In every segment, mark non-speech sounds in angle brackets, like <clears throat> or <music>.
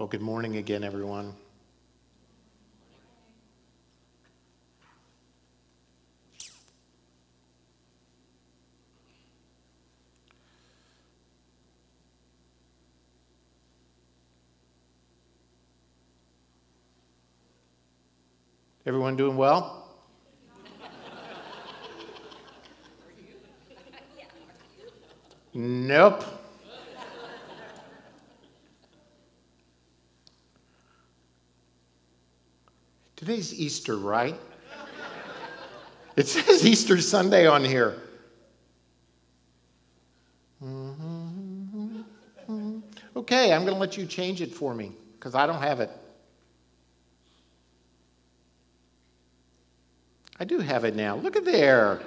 Well, good morning again, everyone. Everyone doing well? <laughs> Nope. Today's Easter, right? It says Easter Sunday on here. Okay, I'm going to let you change it for me because I don't have it. I do have it now. Look at there.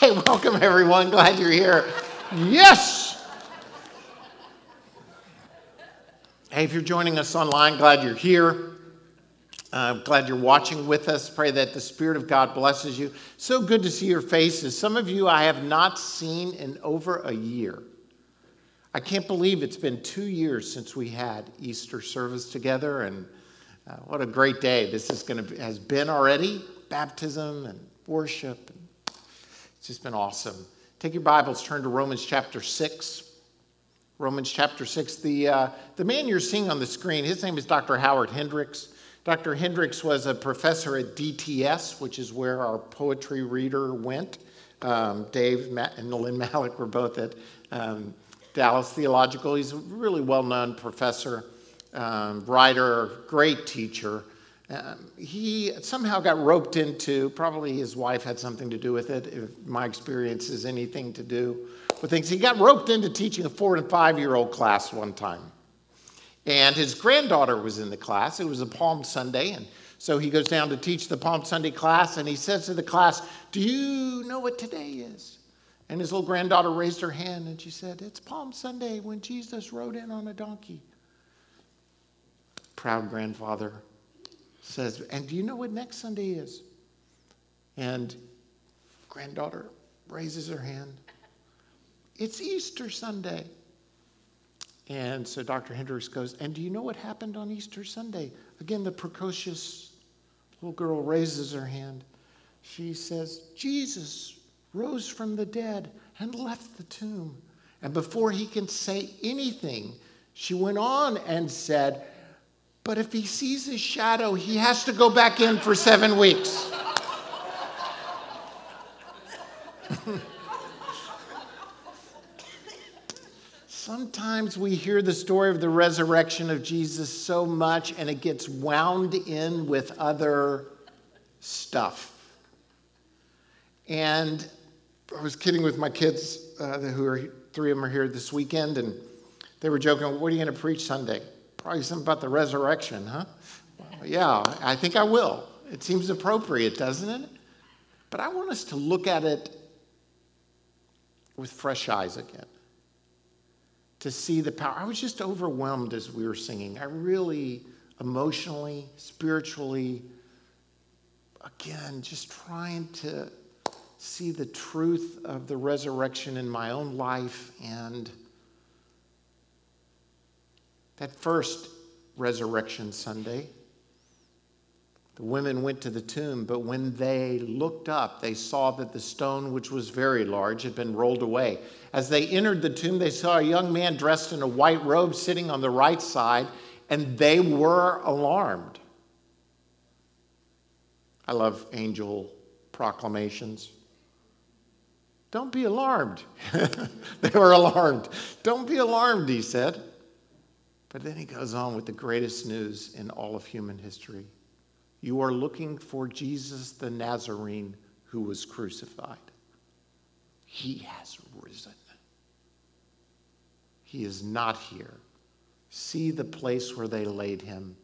Hey, welcome everyone. Glad you're here. Yes. Hey, if you're joining us online, glad you're here. I'm glad you're watching with us. Pray that the Spirit of God blesses you. So good to see your faces. Some of you I have not seen in over a year. I can't believe it's been two years since we had Easter service together, and uh, what a great day this is going to be, has been already. Baptism and worship. And It's just been awesome. Take your Bibles, turn to Romans chapter six. Romans chapter six. The uh, the man you're seeing on the screen, his name is Dr. Howard Hendricks. Dr. Hendricks was a professor at DTS, which is where our poetry reader went. Um, Dave Matt, and Lynn Malik were both at um, Dallas Theological. He's a really well known professor, um, writer, great teacher. Um, he somehow got roped into, probably his wife had something to do with it, if my experience is anything to do with things. He got roped into teaching a four and five year old class one time. And his granddaughter was in the class. It was a Palm Sunday. And so he goes down to teach the Palm Sunday class and he says to the class, Do you know what today is? And his little granddaughter raised her hand and she said, It's Palm Sunday when Jesus rode in on a donkey. Proud grandfather says, And do you know what next Sunday is? And granddaughter raises her hand. It's Easter Sunday. And so Dr. Hendricks goes, And do you know what happened on Easter Sunday? Again, the precocious little girl raises her hand. She says, Jesus rose from the dead and left the tomb. And before he can say anything, she went on and said, But if he sees his shadow, he has to go back in for seven weeks. <laughs> Sometimes we hear the story of the resurrection of Jesus so much and it gets wound in with other stuff. And I was kidding with my kids, uh, who are three of them are here this weekend, and they were joking, What are you going to preach Sunday? Probably something about the resurrection, huh? Well, yeah, I think I will. It seems appropriate, doesn't it? But I want us to look at it with fresh eyes again to see the power. I was just overwhelmed as we were singing. I really emotionally, spiritually, again, just trying to see the truth of the resurrection in my own life and that first resurrection Sunday. The women went to the tomb, but when they looked up, they saw that the stone, which was very large, had been rolled away. As they entered the tomb, they saw a young man dressed in a white robe sitting on the right side, and they were alarmed. I love angel proclamations. Don't be alarmed. <laughs> they were alarmed. Don't be alarmed, he said. But then he goes on with the greatest news in all of human history. You are looking for Jesus the Nazarene who was crucified. He has risen. He is not here. See the place where they laid him,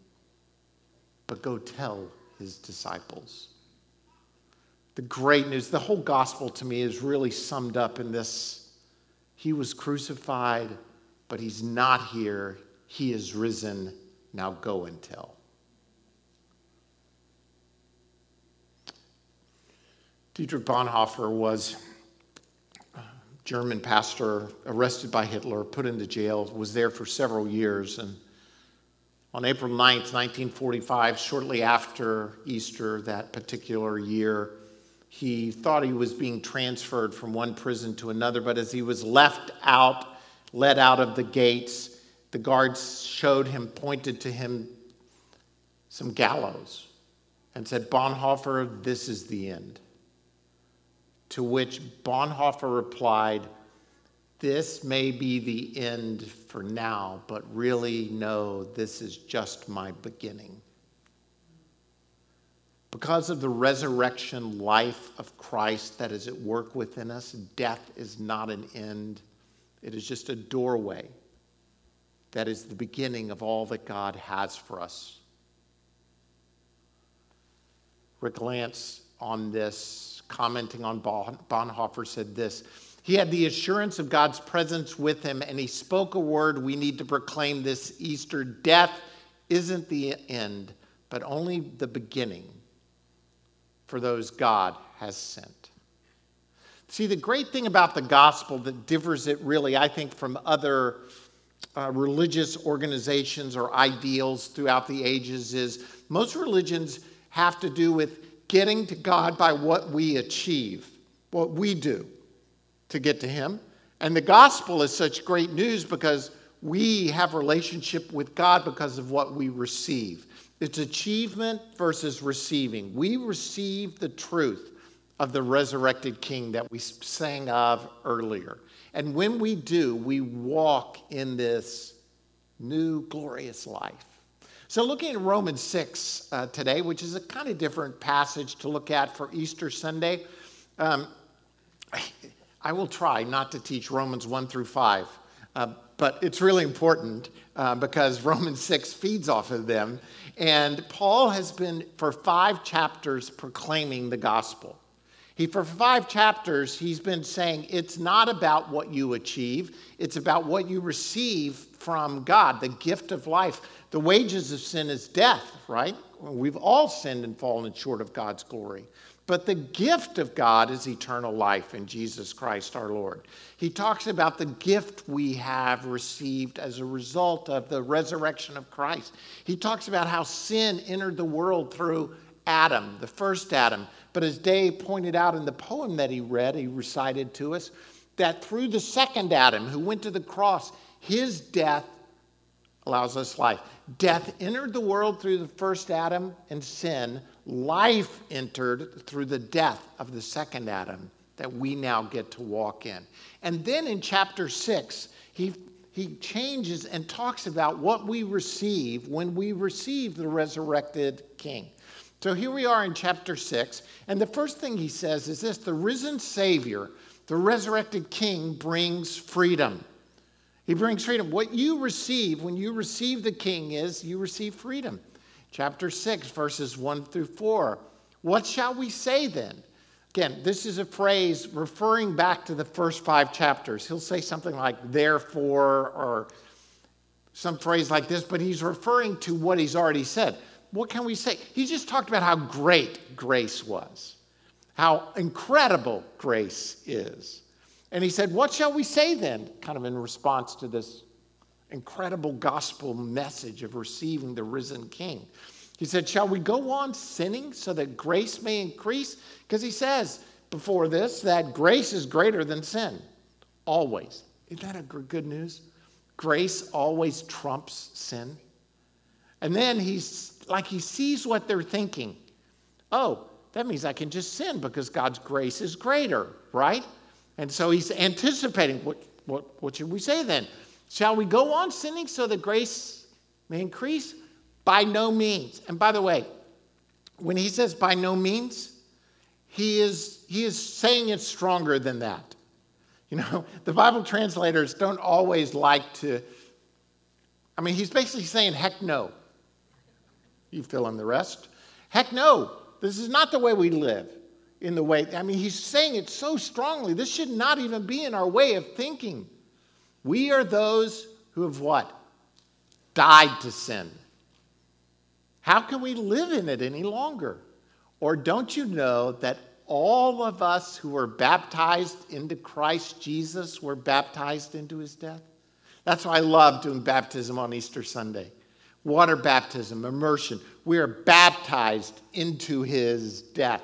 but go tell his disciples. The great news, the whole gospel to me is really summed up in this. He was crucified, but he's not here. He is risen. Now go and tell. Dietrich Bonhoeffer was a German pastor arrested by Hitler, put into jail, was there for several years, and On April 9th, 1945, shortly after Easter that particular year, he thought he was being transferred from one prison to another, but as he was left out, led out of the gates, the guards showed him, pointed to him some gallows, and said, Bonhoeffer, this is the end. To which Bonhoeffer replied, this may be the end for now, but really, no, this is just my beginning. Because of the resurrection life of Christ that is at work within us, death is not an end, it is just a doorway that is the beginning of all that God has for us. Rick Lance, on this, commenting on Bonhoeffer, said this he had the assurance of God's presence with him, and he spoke a word we need to proclaim this Easter. Death isn't the end, but only the beginning for those God has sent. See, the great thing about the gospel that differs it really, I think, from other uh, religious organizations or ideals throughout the ages is most religions have to do with getting to God by what we achieve, what we do to get to him. And the gospel is such great news because we have relationship with God because of what we receive. It's achievement versus receiving. We receive the truth of the resurrected king that we sang of earlier. And when we do, we walk in this new glorious life. So, looking at Romans 6 uh, today, which is a kind of different passage to look at for Easter Sunday, um, I will try not to teach Romans 1 through 5, uh, but it's really important uh, because <laughs> Romans 6 feeds off of them. And Paul has been, for five chapters, proclaiming the gospel. He, for five chapters, he's been saying it's not about what you achieve, it's about what you receive from God, the gift of life. The wages of sin is death, right? We've all sinned and fallen short of God's glory. But the gift of God is eternal life in Jesus Christ our Lord. He talks about the gift we have received as a result of the resurrection of Christ. He talks about how sin entered the world through Adam, the first Adam. But as Dave pointed out in the poem that he read, he recited to us, that through the second Adam who went to the cross, his death allows us life. Death entered the world through the first Adam and sin life entered through the death of the second Adam that we now get to walk in. And then in chapter 6, he, he changes and talks about what we receive when we receive the resurrected king. So here we are in chapter 6, and the first thing he says is this the risen Savior, the resurrected king, brings freedom. He brings freedom. What you receive when you receive the king is you receive freedom chapter 6, verses 1 through 4. What shall we say then? Again, this is a phrase referring back to the first five chapters. He'll say something like, therefore, or some phrase like this, but he's referring to what he's already said. What can we say? He just talked about how great grace was, how incredible grace is. And he said, What shall we say then? Kind of in response to this incredible gospel message of receiving the risen king. He said, Shall we go on sinning so that grace may increase? Because he says before this that grace is greater than sin, always. Isn't that a good news? Grace always trumps sin. And then he's like, he sees what they're thinking. Oh, that means I can just sin because God's grace is greater, right? And so he's anticipating what, what, what should we say then? Shall we go on sinning so that grace may increase? By no means. And by the way, when he says by no means, he is, he is saying it stronger than that. You know, the Bible translators don't always like to, I mean, he's basically saying, heck no. You fill in the rest. Heck no, this is not the way we live in the way, I mean, he's saying it so strongly. This should not even be in our way of thinking. We are those who have what? Died to sin. How can we live in it any longer? Or don't you know that all of us who were baptized into Christ Jesus were baptized into his death? That's why I love doing baptism on Easter Sunday. water baptism, immersion. We are baptized into his death.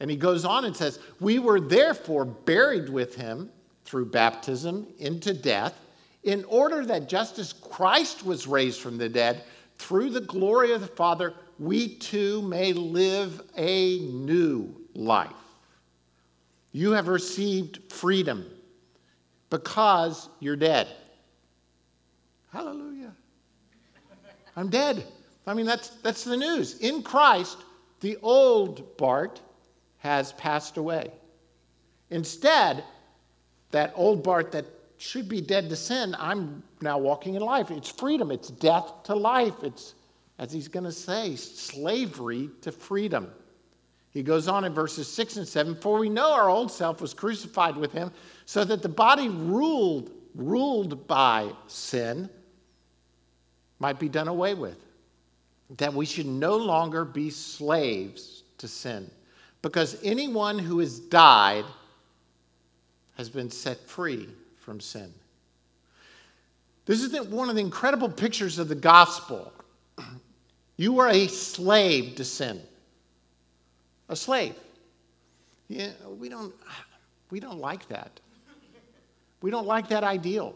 And he goes on and says, We were therefore buried with him through baptism into death, in order that just as Christ was raised from the dead through the glory of the Father, we too may live a new life. You have received freedom because you're dead. Hallelujah. I'm dead. I mean, that's, that's the news. In Christ, the old Bart has passed away. Instead, that old Bart that should be dead to sin, I'm now walking in life. It's freedom, it's death to life. It's, as he's going to say, slavery to freedom. He goes on in verses 6 and 7 For we know our old self was crucified with him, so that the body ruled, ruled by sin might be done away with. That we should no longer be slaves to sin. Because anyone who has died has been set free from sin. This is one of the incredible pictures of the gospel. <clears throat> You are a slave to sin. A slave. Yeah, we don't, <sighs> we don't like that. We don't like that ideal.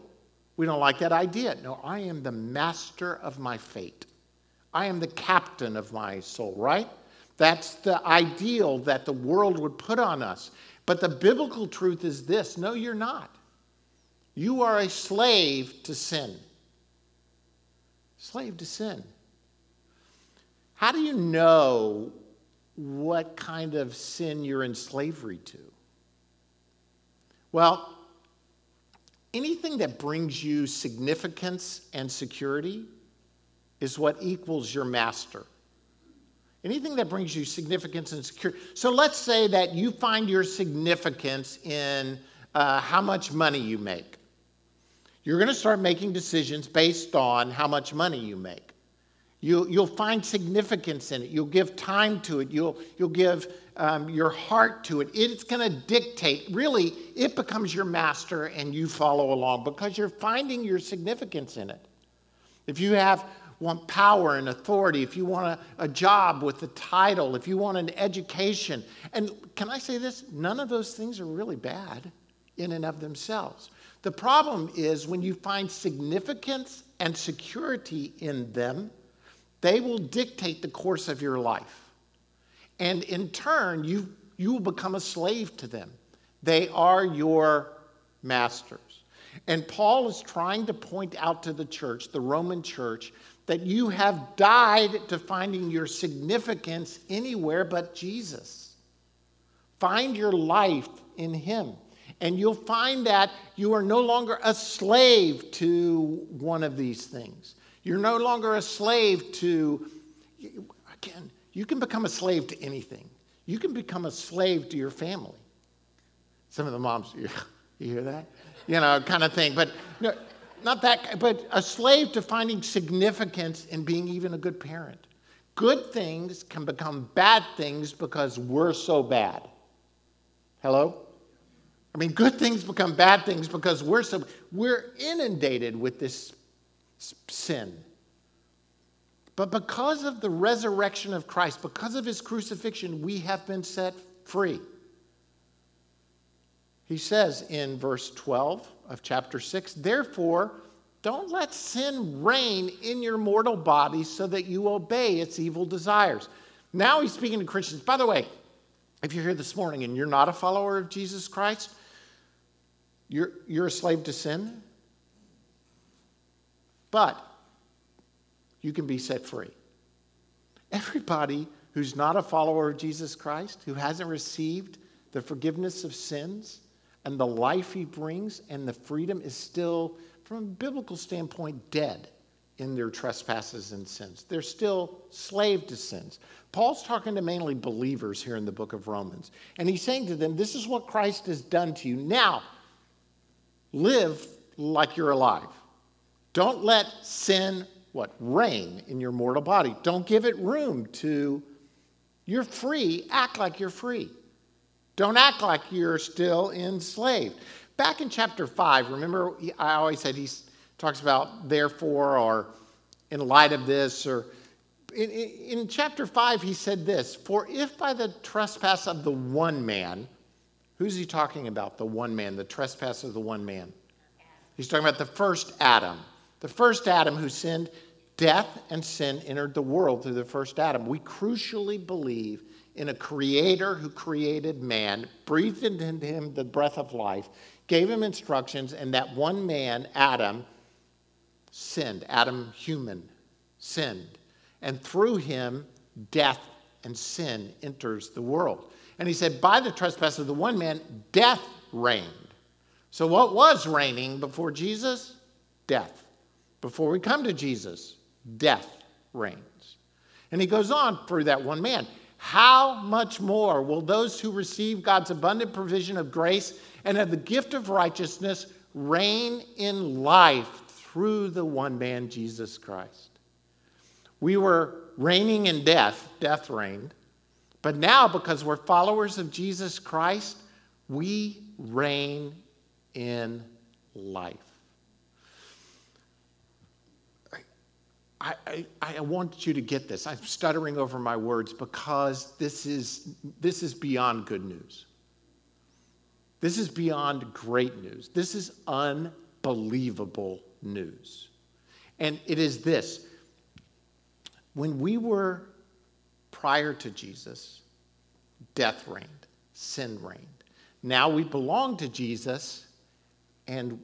We don't like that idea. No, I am the master of my fate. I am the captain of my soul, right? That's the ideal that the world would put on us. But the biblical truth is this no, you're not. You are a slave to sin. Slave to sin. How do you know what kind of sin you're in slavery to? Well, anything that brings you significance and security is what equals your master. Anything that brings you significance and security. So let's say that you find your significance in uh, how much money you make. You're going to start making decisions based on how much money you make. You, you'll find significance in it. You'll give time to it. You'll, you'll give um, your heart to it. It's going to dictate. Really, it becomes your master and you follow along because you're finding your significance in it. If you have want power and authority, if you want a, a job with a title, if you want an education, and can I say this? None of those things are really bad in and of themselves. The problem is when you find significance and security in them they will dictate the course of your life. And in turn, you, you will become a slave to them. They are your masters. And Paul is trying to point out to the church, the Roman church, that you have died to finding your significance anywhere but Jesus. Find your life in Him. And you'll find that you are no longer a slave to one of these things. You're no longer a slave to, again, you can become a slave to anything. You can become a slave to your family. Some of the moms, <laughs> you, hear that? You know, kind of thing. But no, not that, but a slave to finding significance in being even a good parent. Good things can become bad things because we're so bad. Hello? I mean, good things become bad things because we're so we're inundated with this sin. But because of the resurrection of Christ, because of his crucifixion, we have been set free. He says in verse 12 of chapter 6 Therefore, don't let sin reign in your mortal body so that you obey its evil desires. Now he's speaking to Christians. By the way, if you're here this morning and you're not a follower of Jesus Christ, you're, you're a slave to sin. But you can be set free. Everybody who's not a follower of Jesus Christ, who hasn't received the forgiveness of sins and the life he brings and the freedom, is still, from a biblical standpoint, dead in their trespasses and sins. They're still slave to sins. Paul's talking to mainly believers here in the book of Romans. And he's saying to them, This is what Christ has done to you. Now, live like you're alive. Don't let sin what reign in your mortal body. Don't give it room to you're free, act like you're free. Don't act like you're still enslaved. Back in chapter 5, remember I always said he talks about therefore or in light of this, or in, in, chapter 5, he said this For if by the trespass of the one man, who's he talking about? The one man, the trespass of the one man. He's talking about the first Adam. The first Adam who sinned, death and sin entered the world through the first Adam. We crucially believe in a creator who created man, breathed into him the breath of life, gave him instructions, and that one man, Adam, sinned. Adam, human, sinned. And through him, death and sin enters the world. And he said, by the trespass of the one man, death reigned. So, what was reigning before Jesus? Death. Before we come to Jesus, death reigns. And he goes on through that one man. How much more will those who receive God's abundant provision of grace and of the gift of righteousness reign in life through the one man, Jesus Christ? We were reigning in death, death reigned. But now, because we're followers of Jesus Christ, we reign in life. I, I, I, want you to get this. I'm stuttering over my words because this is, this is beyond good news. This is beyond great news. This is unbelievable news. And it is this when we were prior to Jesus, death reigned, sin reigned. Now we belong to Jesus, and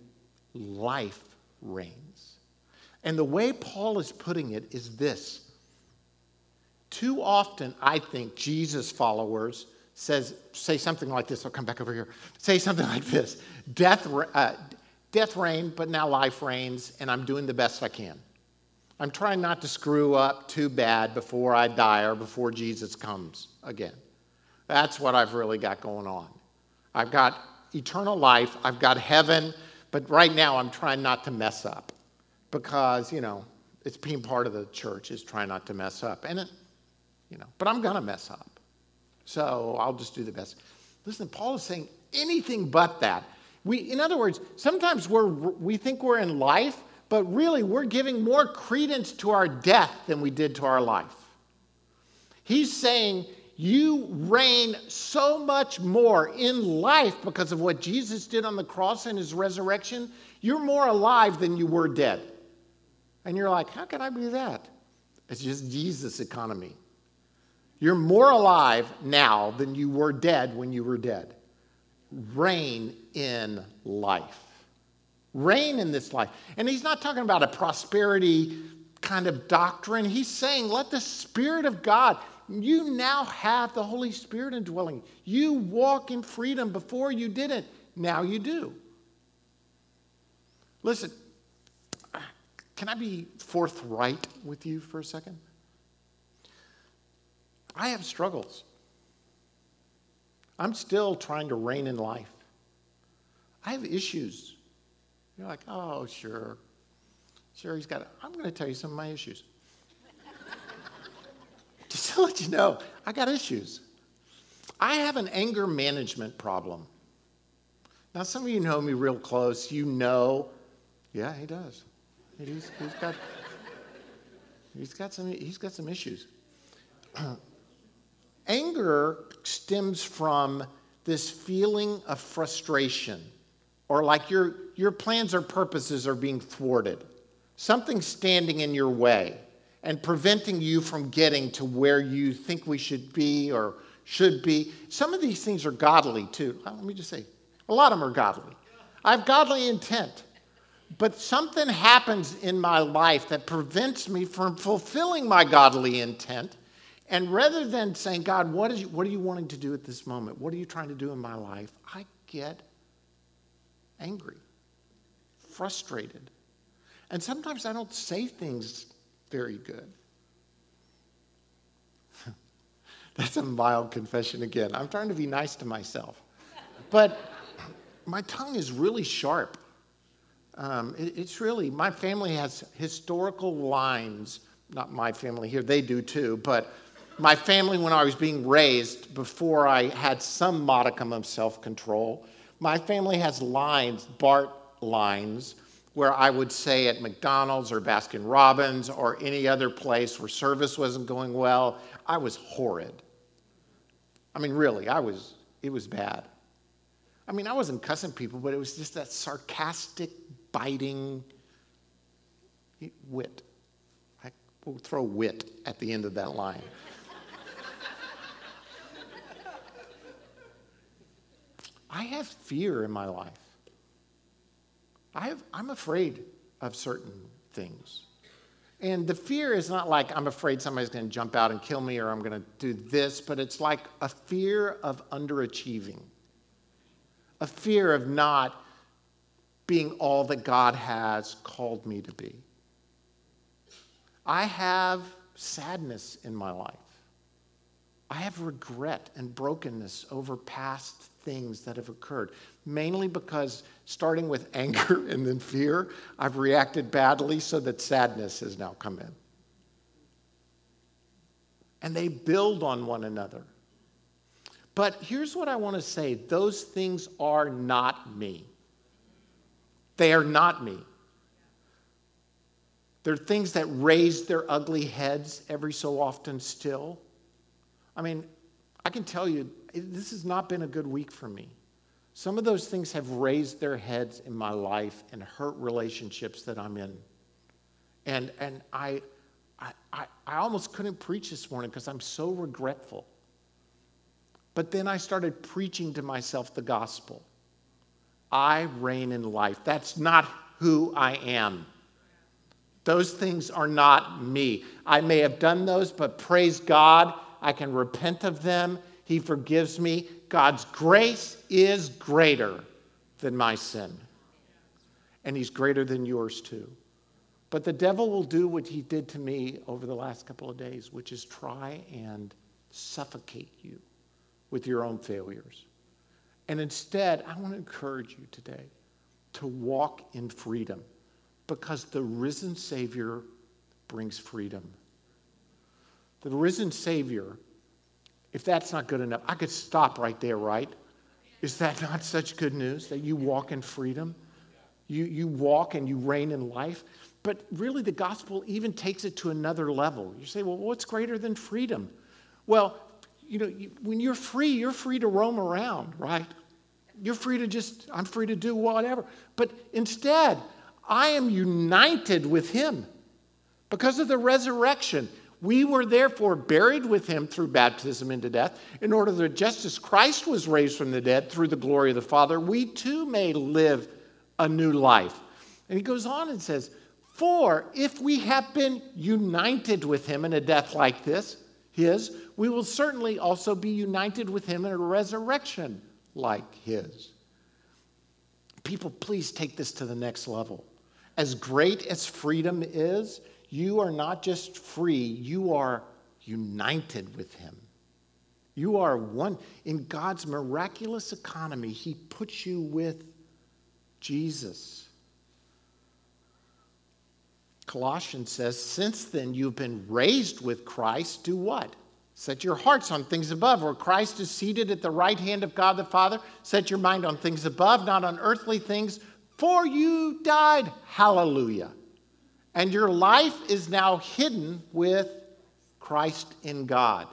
life reigns. And the way Paul is putting it is this. Too often, I think Jesus followers says, say something like this. I'll come back over here. Say something like this Death, uh, death reigned, but now life reigns, and I'm doing the best I can. I'm trying not to screw up too bad before I die or before Jesus comes again. That's what I've really got going on. I've got eternal life, I've got heaven, but right now I'm trying not to mess up because, you know, it's being part of the church is trying not to mess up. And, it, you know, but I'm going to mess up. So I'll just do the best. Listen, Paul is saying anything but that. We, in other words, sometimes we're, we think we're in life, but really we're giving more credence to our death than we did to our life. He's saying you reign so much more in life because of what Jesus did on the cross and his resurrection. You're more alive than you were dead. And you're like, how can I be that? It's just Jesus' economy. You're more alive now than you were dead when you were dead. Reign in life. Reign in this life. And he's not talking about a prosperity kind of doctrine. He's saying, let the Spirit of God you now have the Holy Spirit indwelling. You walk in freedom. Before you didn't. Now you do. Listen, can I be forthright with you for a second? I have struggles. I'm still trying to reign in life. I have issues. You're like, oh, sure. Sure, he's got it. I'm going to tell you some of my issues. <laughs> Just to let you know, I got issues. I have an anger management problem. Now, some of you know me real close. You know, yeah, he does. He's, he's got, he's got some, he's got some issues. <clears throat> anger stems from this feeling of frustration, or like your your plans or purposes are being thwarted. Something's standing in your way and preventing you from getting to where you think we should be or should be. Some of these things are godly too. Let me just say, a lot of them are godly. I have godly intent, but something happens in my life that prevents me from fulfilling my godly intent. And rather than saying, God, what, is what are you wanting to do at this moment? What are you trying to do in my life? I get angry, frustrated. And sometimes I don't say things very good. <laughs> That's a mild confession again. I'm trying to be nice to myself. But my tongue is really sharp. Um, it, it's really, my family has historical lines. Not my family here, they do too, but my family, when I was being raised, before I had some modicum of self control, my family has lines, Bart lines, where I would say at McDonald's or Baskin Robbins or any other place where service wasn't going well, I was horrid. I mean, really, I was, it was bad. I mean, I wasn't cussing people, but it was just that sarcastic, biting wit. I will throw wit at the end of that line. I have fear in my life. I have, I'm afraid of certain things. And the fear is not like I'm afraid somebody's going to jump out and kill me or I'm going to do this, but it's like a fear of underachieving, a fear of not being all that God has called me to be. I have sadness in my life. I have regret and brokenness over past things that have occurred, mainly because starting with <laughs> anger and then fear, I've reacted badly so that sadness has now come in. And they build on one another. But here's what I want to say those things are not me. They are not me. They're things that raise their ugly heads every so often still. I mean, I can tell you, this has not been a good week for me. Some of those things have raised their heads in my life and hurt relationships that I'm in. And, and I, I, I almost couldn't preach this morning because I'm so regretful. But then I started preaching to myself the gospel. I reign in life. That's not who I am. Those things are not me. I may have done those, but praise God, I can repent of them. He forgives me. God's grace is greater than my sin. And He's greater than yours too. But the devil will do what he did to me over the last couple of days, which is try and suffocate you with your own failures. And instead, I want to encourage you today to walk in freedom because the risen Savior brings freedom. The risen Savior, if that's not good enough, I could stop right there, right? Is that <laughs> not such good news that you walk in freedom? You, you walk and you reign in life. But really, the gospel even takes it to another level. You say, well, what's greater than freedom? Well, you know, when you're free, you're free to roam around, right? You're free to just, I'm free to do whatever. But instead, I am united with him because of the resurrection. We were therefore buried with him through baptism into death, in order that just as Christ was raised from the dead through the glory of the Father, we too may live a new life. And he goes on and says, For if we have been united with him in a death like this, his, we will certainly also be united with him in a resurrection like his. People, please take this to the next level. As great as freedom is, you are not just free, you are united with Him. You are one. In God's miraculous economy, He puts you with Jesus. Colossians says, Since then you've been raised with Christ, do what? Set your hearts on things above, where Christ is seated at the right hand of God the Father. Set your mind on things above, not on earthly things, for you died. Hallelujah and your life is now hidden with Christ in God.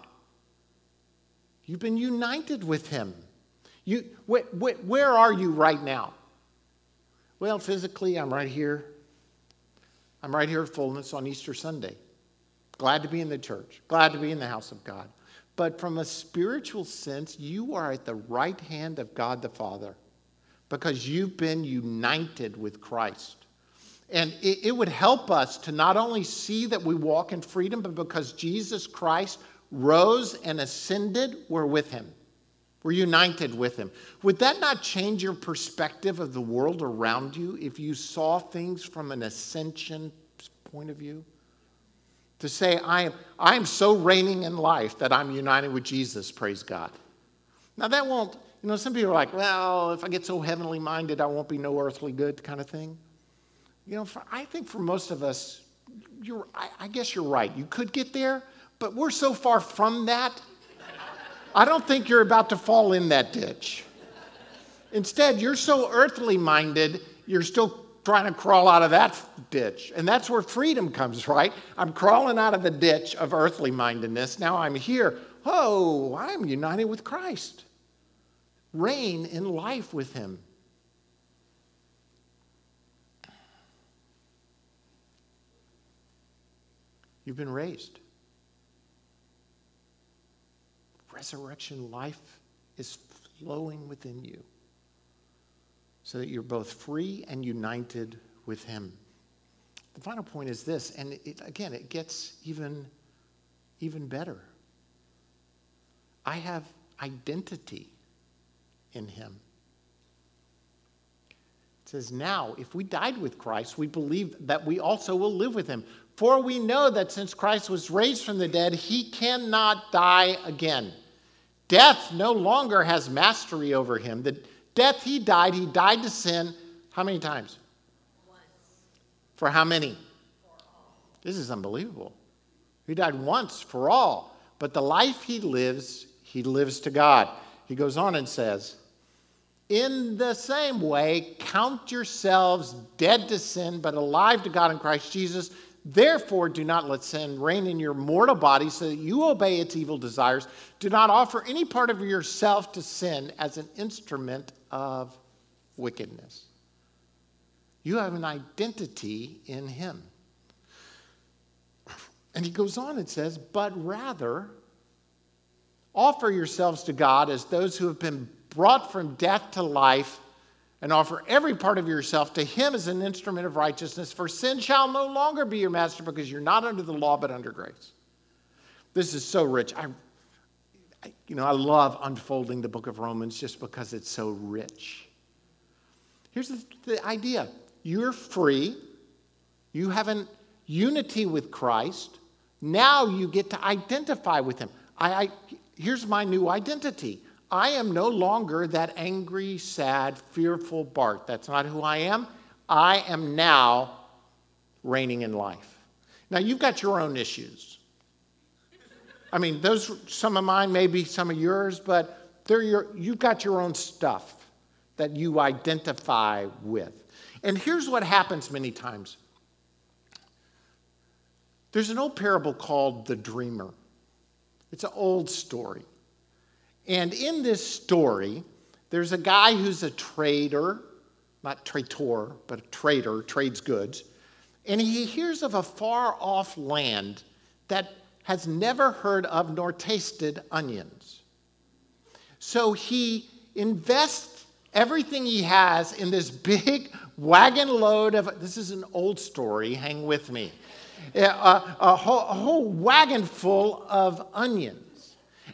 You've been united with Him. You, wh- wh- where are you right now? Well, physically, I'm right here. I'm right here at Fullness on Easter Sunday. Glad to be in the church, glad to be in the house of God. But from a spiritual sense, you are at the right hand of God the Father because you've been united with Christ. And it, it, would help us to not only see that we walk in freedom, but because Jesus Christ rose and ascended, we're with him. We're united with him. Would that not change your perspective of the world around you if you saw things from an ascension point of view? To say, I am, I am so reigning in life that I'm united with Jesus, praise God. Now, that won't, you know, some people are like, well, if I get so heavenly minded, I won't be no earthly good kind of thing. You know, for, I think for most of us, you're, I, I guess you're right. You could get there, but we're so far from that. I don't think you're about to fall in that ditch. Instead, you're so earthly minded, you're still trying to crawl out of that ditch. And that's where freedom comes, right? I'm crawling out of the ditch of earthly mindedness. Now I'm here. Oh, I'm united with Christ. Reign in life with Him. You've been raised. Resurrection life is flowing within you so that you're both free and united with Him. The final point is this, and it, again, it gets even, even better. I have identity in Him. It says, Now, if we died with Christ, we believe that we also will live with Him. For we know that since Christ was raised from the dead, He cannot die again. Death no longer has mastery over Him. The, death he died, he died to sin how many times? Once. For how many? This is unbelievable. He died once for all, but the life he lives, he lives to God. He goes on and says, In the same way, count yourselves dead to sin, but alive to God in Christ Jesus. Therefore, do not let sin reign in your mortal body so that you obey its evil desires. Do not offer any part of yourself to sin as an instrument of wickedness. You have an identity in Him. And he goes on and says, but rather offer yourselves to God as those who have been brought from death to life and offer every part of yourself to him as an instrument of righteousness, for sin shall no longer be your master because you're not under the law but under grace. This is so rich. I, I, you know, I love unfolding the book of Romans just because it's so rich. Here's the, the idea you're free, you have an unity with Christ. Now you get to identify with him. I, I here's my new identity I am no longer that angry, sad, fearful Bart. That's not who I am. I am now reigning in life. Now, you've got your own issues. I mean, those some of mine, maybe some of yours, but they're your, you've got your own stuff that you identify with. And here's what happens many times there's an old parable called The Dreamer, it's an old story. And in this story, there's a guy who's a trader, not traitor, but a trader, trades goods. And he hears of a far off land that has never heard of nor tasted onions. So he invests everything he has in this big <laughs> wagon load of, this is an old story, hang with me, a, a, whole, a whole wagon full of onions.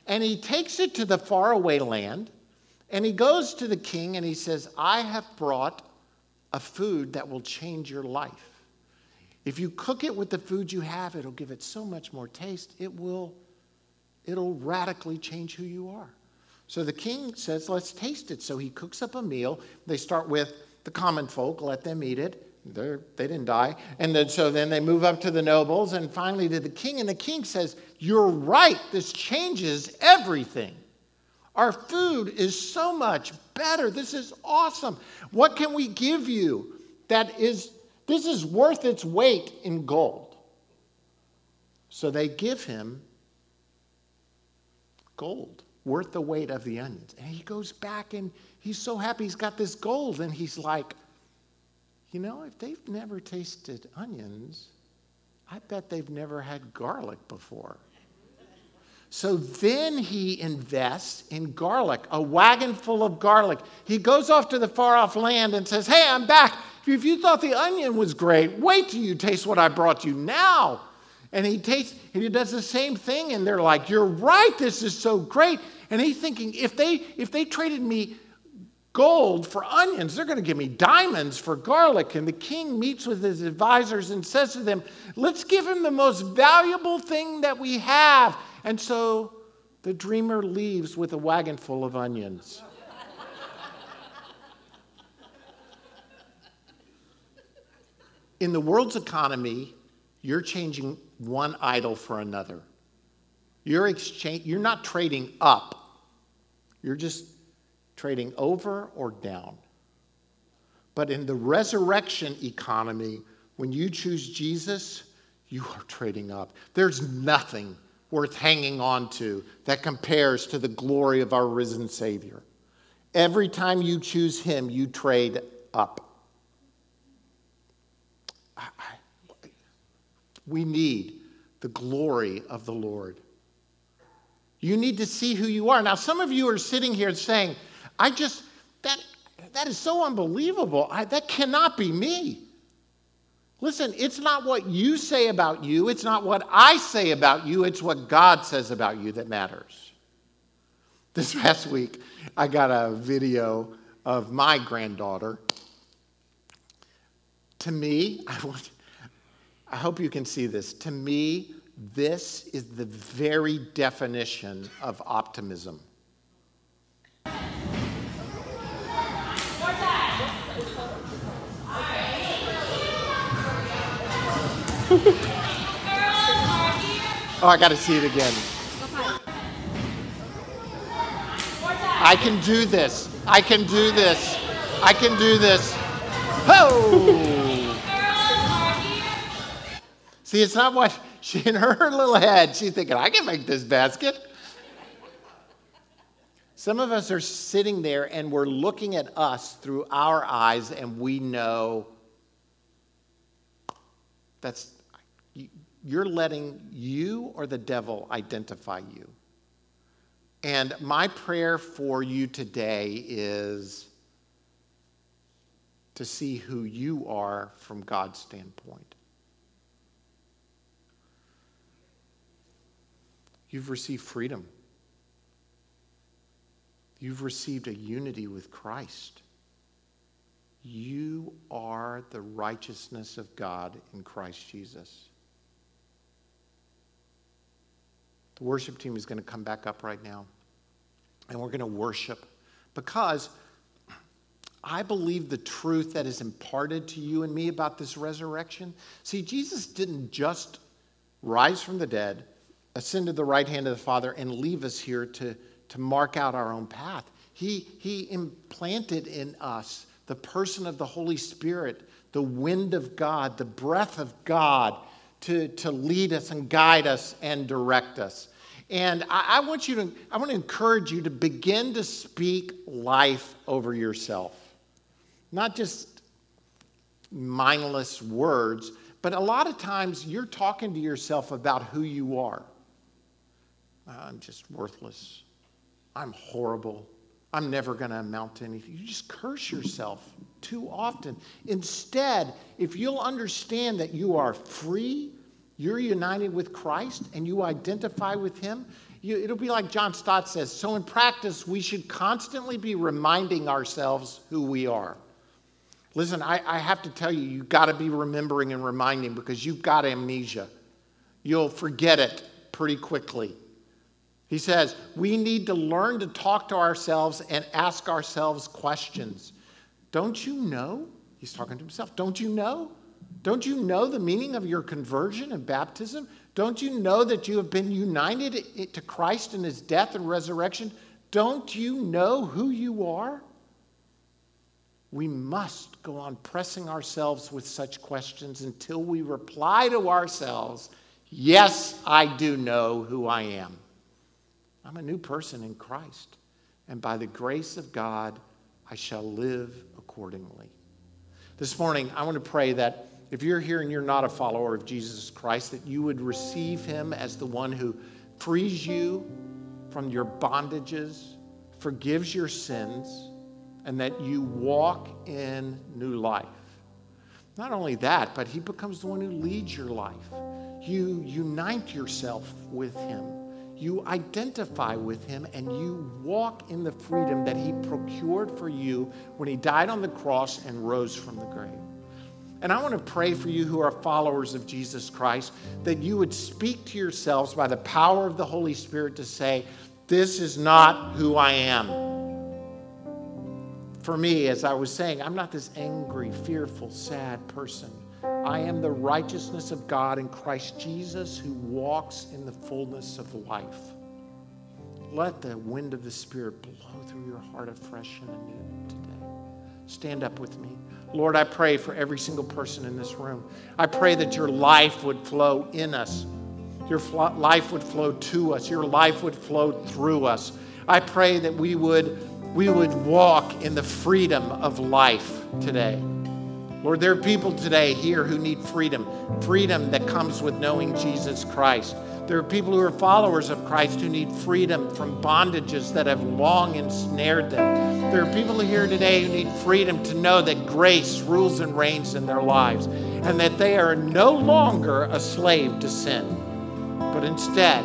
And he takes it to the faraway land and he goes to the king and he says, I have brought a food that will change your life. If you cook it with the food you have, it'll give it so much more taste. It will it'll radically change who you are. So the king says, Let's taste it. So he cooks up a meal. They start with the common folk, let them eat it. They're, they did not die. And then, so then they move up to the nobles and finally to the king. And the king says, You're right. This changes everything. Our food is so much better. This is awesome. What can we give you that is, this is worth its weight in gold? So they give him gold, worth the weight of the onions. And he goes back and he's so happy he's got this gold. And he's like, you know, if they've never tasted onions, I bet they've never had garlic before. So then he invests in garlic, a wagon full of garlic. He goes off to the far off land and says, Hey, I'm back. If you thought the onion was great, wait till you taste what I brought you now. And he tastes, and he does the same thing, and they're like, You're right, this is so great. And he's thinking, if they if they traded me gold for onions. They're going to give me diamonds for garlic. And the king meets with his advisors and says to them, Let's give him the most valuable thing that we have. And so the dreamer leaves with a wagon full of onions. In the world's economy, you're changing one idol for another. You're, exchange, you're not trading up, you're just trading over or down. But in the resurrection economy, when you choose Jesus, you are trading up. There's nothing worth hanging on to that compares to the glory of our risen Savior. Every time you choose Him, you trade up. We need the glory of the Lord. You need to see who you are. Now, some of you are sitting here saying, I just, that, that is so unbelievable. I, that cannot be me. Listen, it's not what you say about you, it's not what I say about you, it's what God says about you that matters. This <laughs> past week, I got a video of my granddaughter. To me, <laughs> I, want, I hope you can see this. To me, this is the very definition of optimism. Oh, I got to see it again. I can do this. I can do this. I can do this. See, it's not what she in her little head, she's thinking, I can make this basket. Some of us are sitting there and we're looking at us through our eyes and we know that's you're letting you or the devil identify you. And my prayer for you today is to see who you are from God's standpoint. You've received freedom. You've received a unity with Christ. You are the righteousness of God in Christ Jesus. The worship team is going to come back up right now, and we're going to worship because I believe the truth that is imparted to you and me about this resurrection. See, Jesus didn't just rise from the dead, ascend to the right hand of the Father, and leave us here to, to mark out our own path. He, he implanted in us the person of the Holy Spirit, the wind of God, the breath of God to, to lead us and guide us and direct us. And I, I, want you to, I want to encourage you to begin to speak life over yourself. Not just mindless words, but a lot of times you're talking to yourself about who you are. Ah, I'm just worthless. I'm horrible. I'm never going to amount to anything. You just curse yourself too often. Instead, if you'll understand that you are free you're united with Christ and you identify with Him, you, it'll be like John Stott says. So, in practice, we should constantly be reminding ourselves who we are. Listen, I, I have to tell you, you've got to be remembering and reminding because you've got amnesia. You'll forget it pretty quickly. He says, we need to learn to talk to ourselves and ask ourselves questions. Don't you know? He's talking to himself. Don't you know? Don't you know the meaning of your conversion and baptism? Don't you know that you have been united to Christ in his death and resurrection? Don't you know who you are? We must go on pressing ourselves with such questions until we reply to ourselves, Yes, I do know who I am. I'm a new person in Christ, and by the grace of God, I shall live accordingly. This morning, I want to pray that if you're here and you're not a follower of Jesus Christ, that you would receive him as the one who frees you from your bondages, forgives your sins, and that you walk in new life. Not only that, but he becomes the one who leads your life. You unite yourself with him. You identify with him and you walk in the freedom that he procured for you when he died on the cross and rose from the grave. And I want to pray for you who are followers of Jesus Christ that you would speak to yourselves by the power of the Holy Spirit to say, This is not who I am. For me, as I was saying, I'm not this angry, fearful, sad person. I am the righteousness of God in Christ Jesus who walks in the fullness of life. Let the wind of the Spirit blow through your heart afresh and anew today. Stand up with me. Lord, I pray for every single person in this room. I pray that your life would flow in us. Your life would flow to us. Your life would flow through us. I pray that we would, we would walk in the freedom of life today. Lord, there are people today here who need freedom, freedom that comes with knowing Jesus Christ. There are people who are followers of Christ who need freedom from bondages that have long ensnared them. There are people here today who need freedom to know that grace rules and reigns in their lives and that they are no longer a slave to sin, but instead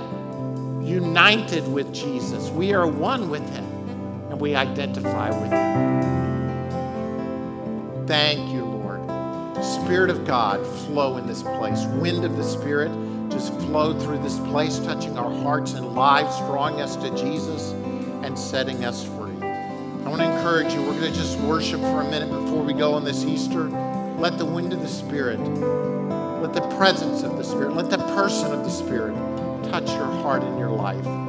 united with Jesus. We are one with Him and we identify with Him. Thank you, Lord. Spirit of God, flow in this place. Wind of the Spirit, just flow through this place, touching our hearts and lives, drawing us to Jesus and setting us free. I want to encourage you, we're going to just worship for a minute before we go on this Easter. Let the wind of the Spirit, let the presence of the Spirit, let the person of the Spirit touch your heart and your life